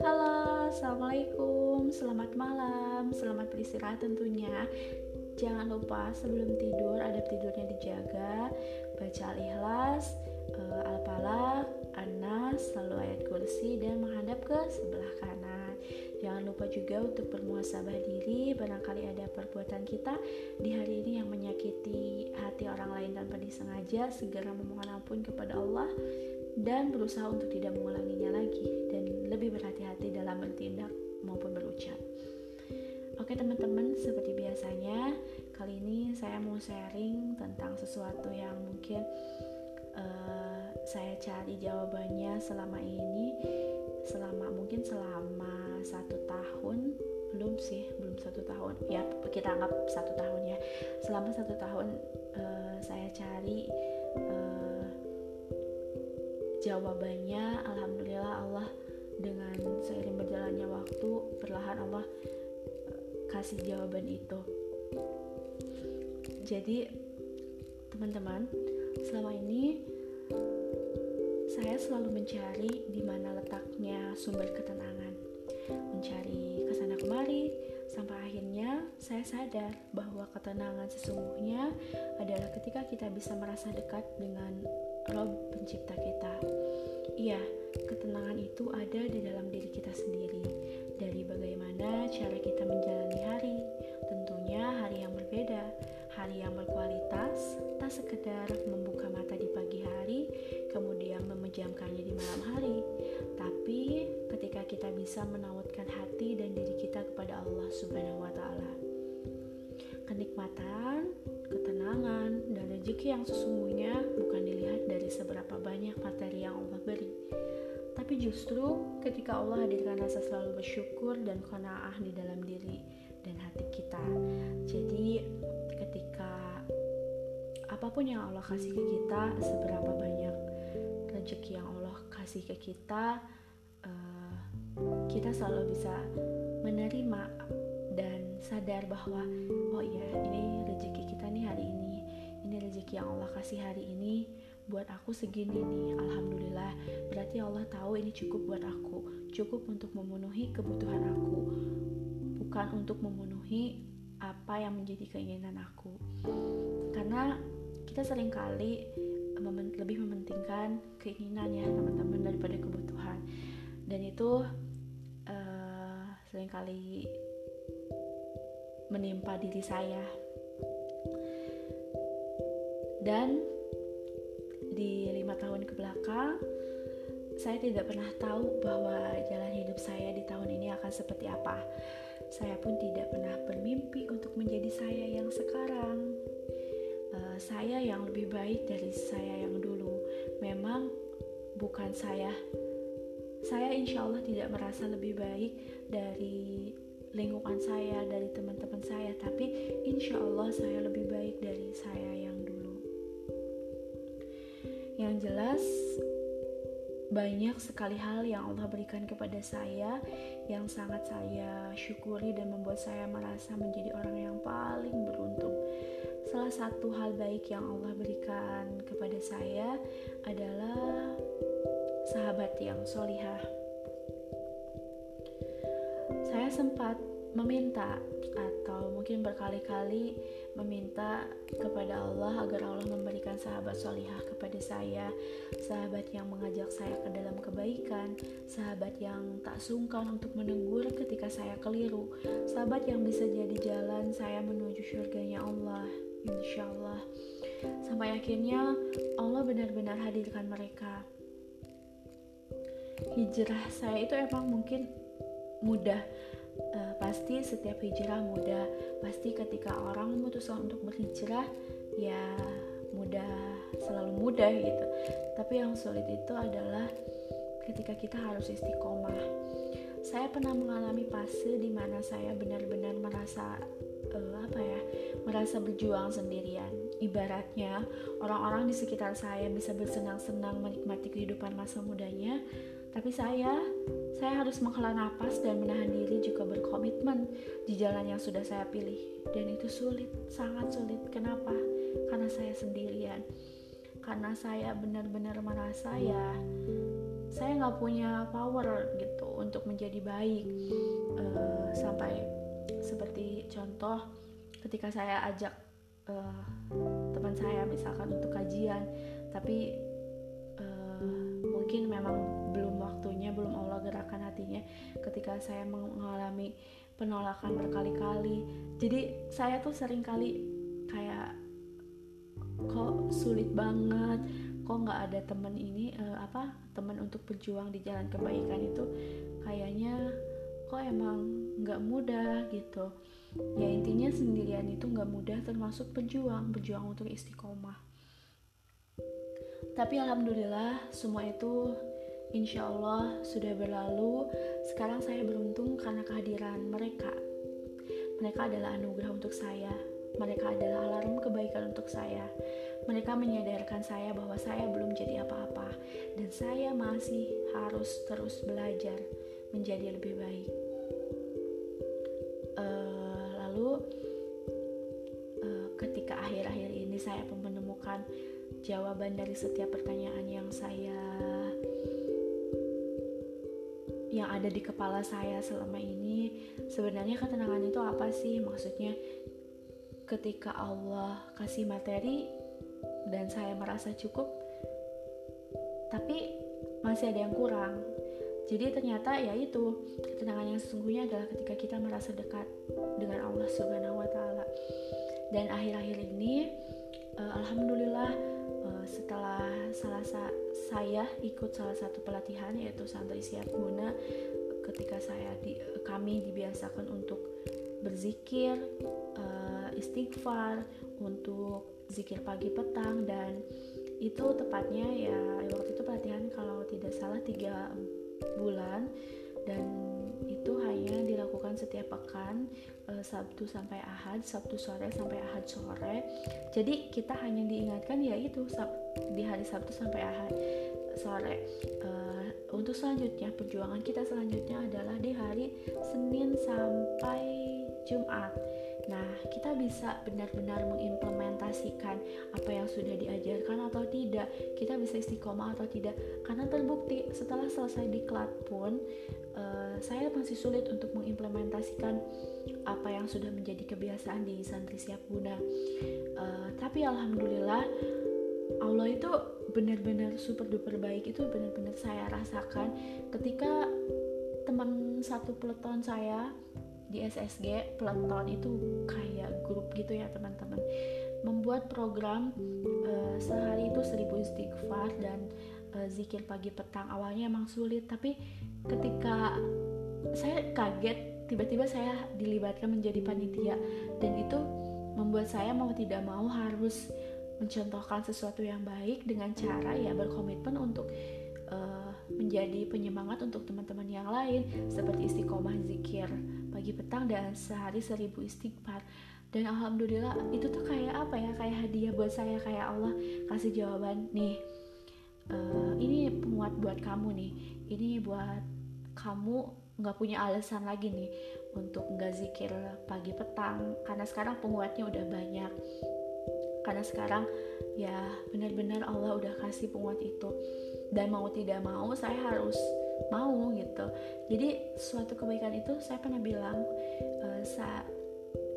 Halo, Assalamualaikum. Selamat malam, selamat beristirahat tentunya. Jangan lupa sebelum tidur, adab tidurnya dijaga. Baca al-ikhlas, uh, al-falaq, an-nas, lalu ayat kursi Dan menghadap ke sebelah kanan Jangan lupa juga untuk bermuasabah diri Barangkali ada perbuatan kita di hari ini yang menyakiti hati orang lain tanpa disengaja Segera memohon ampun kepada Allah Dan berusaha untuk tidak mengulanginya lagi Dan lebih berhati-hati dalam bertindak maupun berucap. Oke teman-teman, seperti biasanya Kali ini saya mau sharing tentang sesuatu yang mungkin uh, saya cari jawabannya selama ini Selama mungkin selama satu tahun belum sih belum satu tahun. Ya kita anggap satu tahun ya. Selama satu tahun uh, saya cari uh, jawabannya alhamdulillah Allah dengan seiring berjalannya waktu perlahan Allah uh, kasih jawaban itu. Jadi teman-teman selama ini saya selalu mencari di mana letaknya sumber ketenangan mencari ke sana kemari sampai akhirnya saya sadar bahwa ketenangan sesungguhnya adalah ketika kita bisa merasa dekat dengan Rob pencipta kita. Iya, ketenangan itu ada di dalam diri kita yang sesungguhnya bukan dilihat dari seberapa banyak materi yang Allah beri. Tapi justru ketika Allah hadirkan rasa selalu bersyukur dan kona'ah di dalam diri dan hati kita. Jadi ketika apa pun yang Allah kasih ke kita, seberapa banyak rezeki yang Allah kasih ke kita, kita selalu bisa menerima dan sadar bahwa oh iya ini rezeki kita nih hari ini ini rezeki yang Allah kasih hari ini buat aku segini nih. Alhamdulillah berarti Allah tahu ini cukup buat aku. Cukup untuk memenuhi kebutuhan aku. Bukan untuk memenuhi apa yang menjadi keinginan aku. Karena kita sering kali lebih mementingkan keinginan ya teman-teman daripada kebutuhan. Dan itu sering kali menimpa diri saya dan di lima tahun ke belakang saya tidak pernah tahu bahwa jalan hidup saya di tahun ini akan seperti apa. Saya pun tidak pernah bermimpi untuk menjadi saya yang sekarang. Uh, saya yang lebih baik dari saya yang dulu. Memang bukan saya. Saya insya Allah tidak merasa lebih baik dari lingkungan saya, dari teman-teman saya, tapi insya Allah saya lebih baik dari saya yang. Yang jelas, banyak sekali hal yang Allah berikan kepada saya yang sangat saya syukuri dan membuat saya merasa menjadi orang yang paling beruntung. Salah satu hal baik yang Allah berikan kepada saya adalah sahabat yang solihah. Saya sempat meminta atau mungkin berkali-kali meminta kepada Allah agar Allah memberikan sahabat solihah kepada saya. Sahabat yang mengajak saya ke dalam kebaikan. Sahabat yang tak sungkan untuk menegur ketika saya keliru. Sahabat yang bisa jadi jalan saya menuju surganya Allah insya Allah sampai akhirnya Allah benar-benar hadirkan mereka. Hijrah saya itu emang mungkin mudah uh, pasti setiap hijrah mudah. Pasti ketika orang memutuskan untuk berhijrah ya mudah selalu mudah gitu. Tapi yang sulit itu adalah ketika kita harus istiqomah. Saya pernah mengalami fase di mana saya benar-benar merasa uh, apa ya merasa berjuang sendirian ibaratnya orang-orang di sekitar saya bisa bersenang-senang menikmati kehidupan masa mudanya tapi saya, saya harus menghela nafas dan menahan diri juga berkomitmen di jalan yang sudah saya pilih. Dan itu sulit, sangat sulit. Kenapa? Karena saya sendirian. karena saya benar-benar merasa ya saya nggak punya power gitu untuk menjadi baik uh, sampai seperti contoh ketika saya ajak uh, teman saya misalkan untuk kajian. Tapi uh, mungkin memang belum waktunya belum Allah gerakan hatinya ketika saya mengalami penolakan berkali-kali. Jadi saya tuh sering kali kayak kok sulit banget? Kok nggak ada temen ini uh, apa teman untuk berjuang di jalan kebaikan itu? Kayaknya kok emang nggak mudah? Gitu ya intinya sendirian itu nggak mudah termasuk berjuang berjuang untuk istiqomah. Tapi alhamdulillah semua itu insya Allah sudah berlalu. Sekarang saya beruntung karena kehadiran mereka. Mereka adalah anugerah untuk saya. Mereka adalah alarm kebaikan untuk saya. Mereka menyadarkan saya bahwa saya belum jadi apa-apa, dan saya masih harus terus belajar menjadi lebih baik. Jawaban dari setiap pertanyaan yang saya yang ada di kepala saya selama ini sebenarnya ketenangan itu apa sih maksudnya ketika Allah kasih materi dan saya merasa cukup tapi masih ada yang kurang jadi ternyata ya itu ketenangan yang sesungguhnya adalah ketika kita merasa dekat dengan Allah Subhanahu wa taala. Dan akhir-akhir ini uh, alhamdulillah salah sa saya ikut salah satu pelatihan yaitu santri siap guna ketika saya di kami dibiasakan untuk berzikir uh, istighfar untuk zikir pagi petang dan itu tepatnya ya waktu itu pelatihan kalau tidak salah tiga bulan dan itu hanya dilakukan setiap pekan uh, Sabtu sampai Ahad Sabtu sore sampai Ahad sore. Jadi kita hanya diingatkan ya itu sab di hari Sabtu sampai Ahad sore uh, untuk selanjutnya perjuangan kita selanjutnya adalah di hari Senin sampai Jumat Nah, kita bisa benar-benar mengimplementasikan apa yang sudah diajarkan atau tidak. Kita bisa istiqomah atau tidak. Karena terbukti setelah selesai diklat pun uh, saya masih sulit untuk mengimplementasikan apa yang sudah menjadi kebiasaan di santri siap guna. Uh, tapi alhamdulillah Allah itu benar-benar super duper baik itu benar-benar saya rasakan. Ketika teman satu peleton saya di SSG peleton itu kayak grup gitu ya teman-teman. Membuat program uh, sehari itu seribu istighfar dan uh, zikir pagi petang. Awalnya emang sulit tapi ketika saya kaget tiba-tiba saya dilibatkan menjadi panitia. Dan itu membuat saya mau tidak mau harus mencontohkan sesuatu yang baik dengan cara ya berkomitmen untuk uh, menjadi penyemangat untuk teman-teman yang lain seperti istiqomah zikir pagi petang dan sehari seribu istighfar. Dan alhamdulillah itu tuh kayak apa ya kayak hadiah buat saya kayak Allah kasih jawaban nih uh, ini penguat buat kamu nih. Ini buat kamu nggak punya alasan lagi nih untuk nggak zikir pagi petang karena sekarang penguatnya udah banyak karena sekarang ya benar-benar Allah udah kasih penguat itu. Dan mau tidak mau saya harus mau gitu. Jadi suatu kebaikan itu saya pernah bilang uh, sa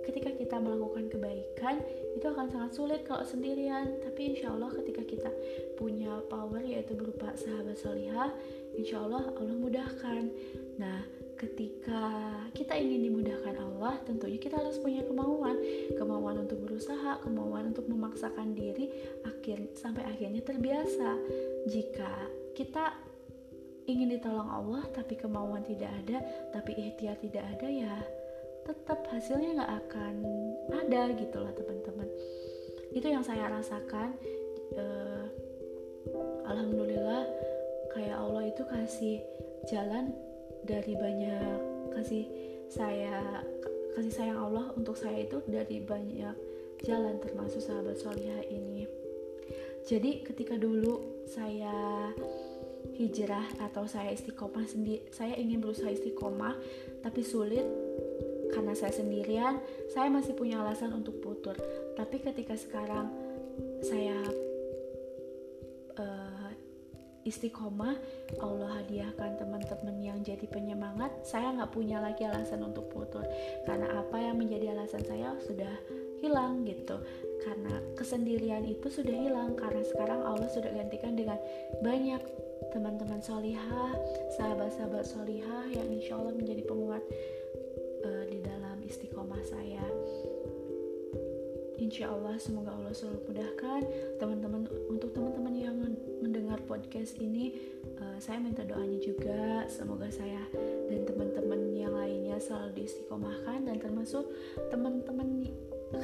ketika kita melakukan kebaikan itu akan sangat sulit kalau sendirian. Tapi insya Allah ketika kita punya power yaitu berupa sahabat solihah insya Allah Allah mudahkan. Nah ketika kita ingin dimudahkan Allah tentunya kita harus punya kemauan. Kemauan untuk berusaha kemauan untuk memaksakan diri akhir sampai akhirnya terbiasa. Jika kita ingin ditolong Allah tapi kemauan tidak ada tapi ikhtiar tidak ada ya tetap hasilnya nggak akan ada gitulah teman-teman. Itu yang saya rasakan. Uh, alhamdulillah kayak Allah itu kasih jalan dari banyak kasih saya kasih sayang Allah untuk saya itu dari banyak jalan termasuk sahabat solihah ini. Jadi ketika dulu saya hijrah atau saya istiqomah sendiri saya ingin berusaha istiqomah tapi sulit karena saya sendirian saya masih punya alasan untuk putur. Tapi ketika sekarang saya istiqomah Allah hadiahkan teman-teman yang jadi penyemangat saya nggak punya lagi alasan untuk putus. Karena apa yang menjadi alasan saya sudah hilang gitu. Karena kesendirian itu sudah hilang karena sekarang Allah sudah gantikan dengan banyak teman-teman solihah sahabat-sahabat solihah yang insya Allah menjadi penguat uh, di dalam istiqomah saya insya Allah semoga Allah selalu mudahkan teman-teman untuk teman-teman yang mendengar podcast ini uh, saya minta doanya juga. Semoga saya dan teman-teman yang lainnya selalu diistiqomahkan dan termasuk teman-teman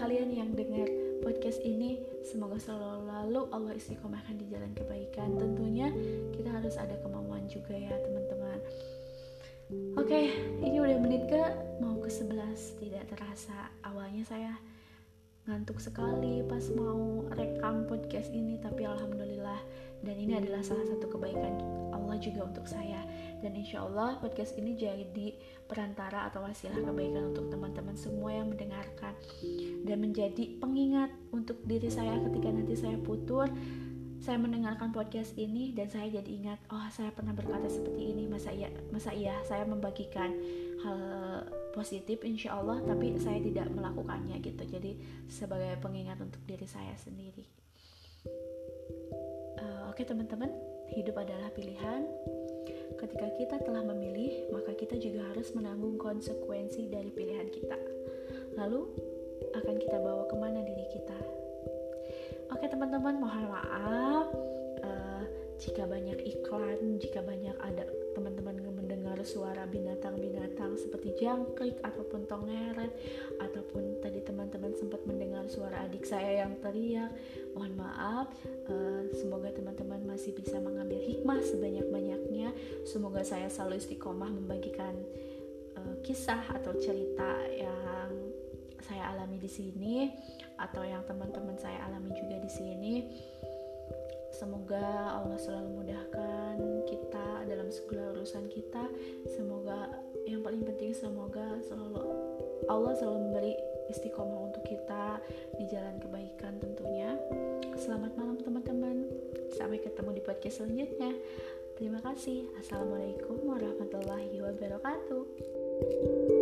kalian yang dengar podcast ini semoga selalu Allah istiqomahkan di jalan kebaikan. Tentunya kita harus ada kemauan juga ya teman-teman. Oke, ini udah menit ke mau ke 11 Tidak terasa Awalnya saya ngantuk sekali pas mau rekam podcast ini tapi alhamdulillah. Dan ini adalah salah satu kebaikan Allah juga untuk saya. Dan insya Allah podcast ini jadi perantara atau wasilah kebaikan untuk teman-teman semua yang mendengarkan. Dan menjadi pengingat untuk diri saya ketika nanti saya putur saya mendengarkan podcast ini dan saya jadi ingat oh saya pernah berkata seperti ini. Masa iya masa iya saya membagikan hal positif insya Allah tapi saya tidak melakukannya gitu. Jadi sebagai pengingat untuk diri saya sendiri. Uh, oke okay, teman-teman hidup adalah pilihan. Ketika kita telah memilih maka kita juga harus menanggung konsekuensi dari pilihan kita. Lalu akan kita bawa ke mana diri kita oke teman-teman mohon maaf. Uh, jika banyak iklan jika banyak ada teman-teman mendengar suara binatang-binatang seperti jangkrik ataupun tongeret ataupun tadi teman-teman sempat mendengar suara adik saya yang teriak mohon maaf. Uh, semoga teman-teman masih bisa mengambil hikmah sebanyak-banyaknya. Semoga saya selalu istiqomah membagikan uh, kisah atau cerita yang saya alami di sini atau yang teman-teman saya alami juga di sini Semoga Allah selalu mudahkan kita dalam segala urusan kita. Semoga yang paling penting semoga selalu Allah selalu memberi istiqomah untuk kita di jalan kebaikan tentunya. Selamat malam teman-teman. Sampai ketemu di podcast selanjutnya. Terima kasih. Assalamualaikum warahmatullahi wabarakatuh.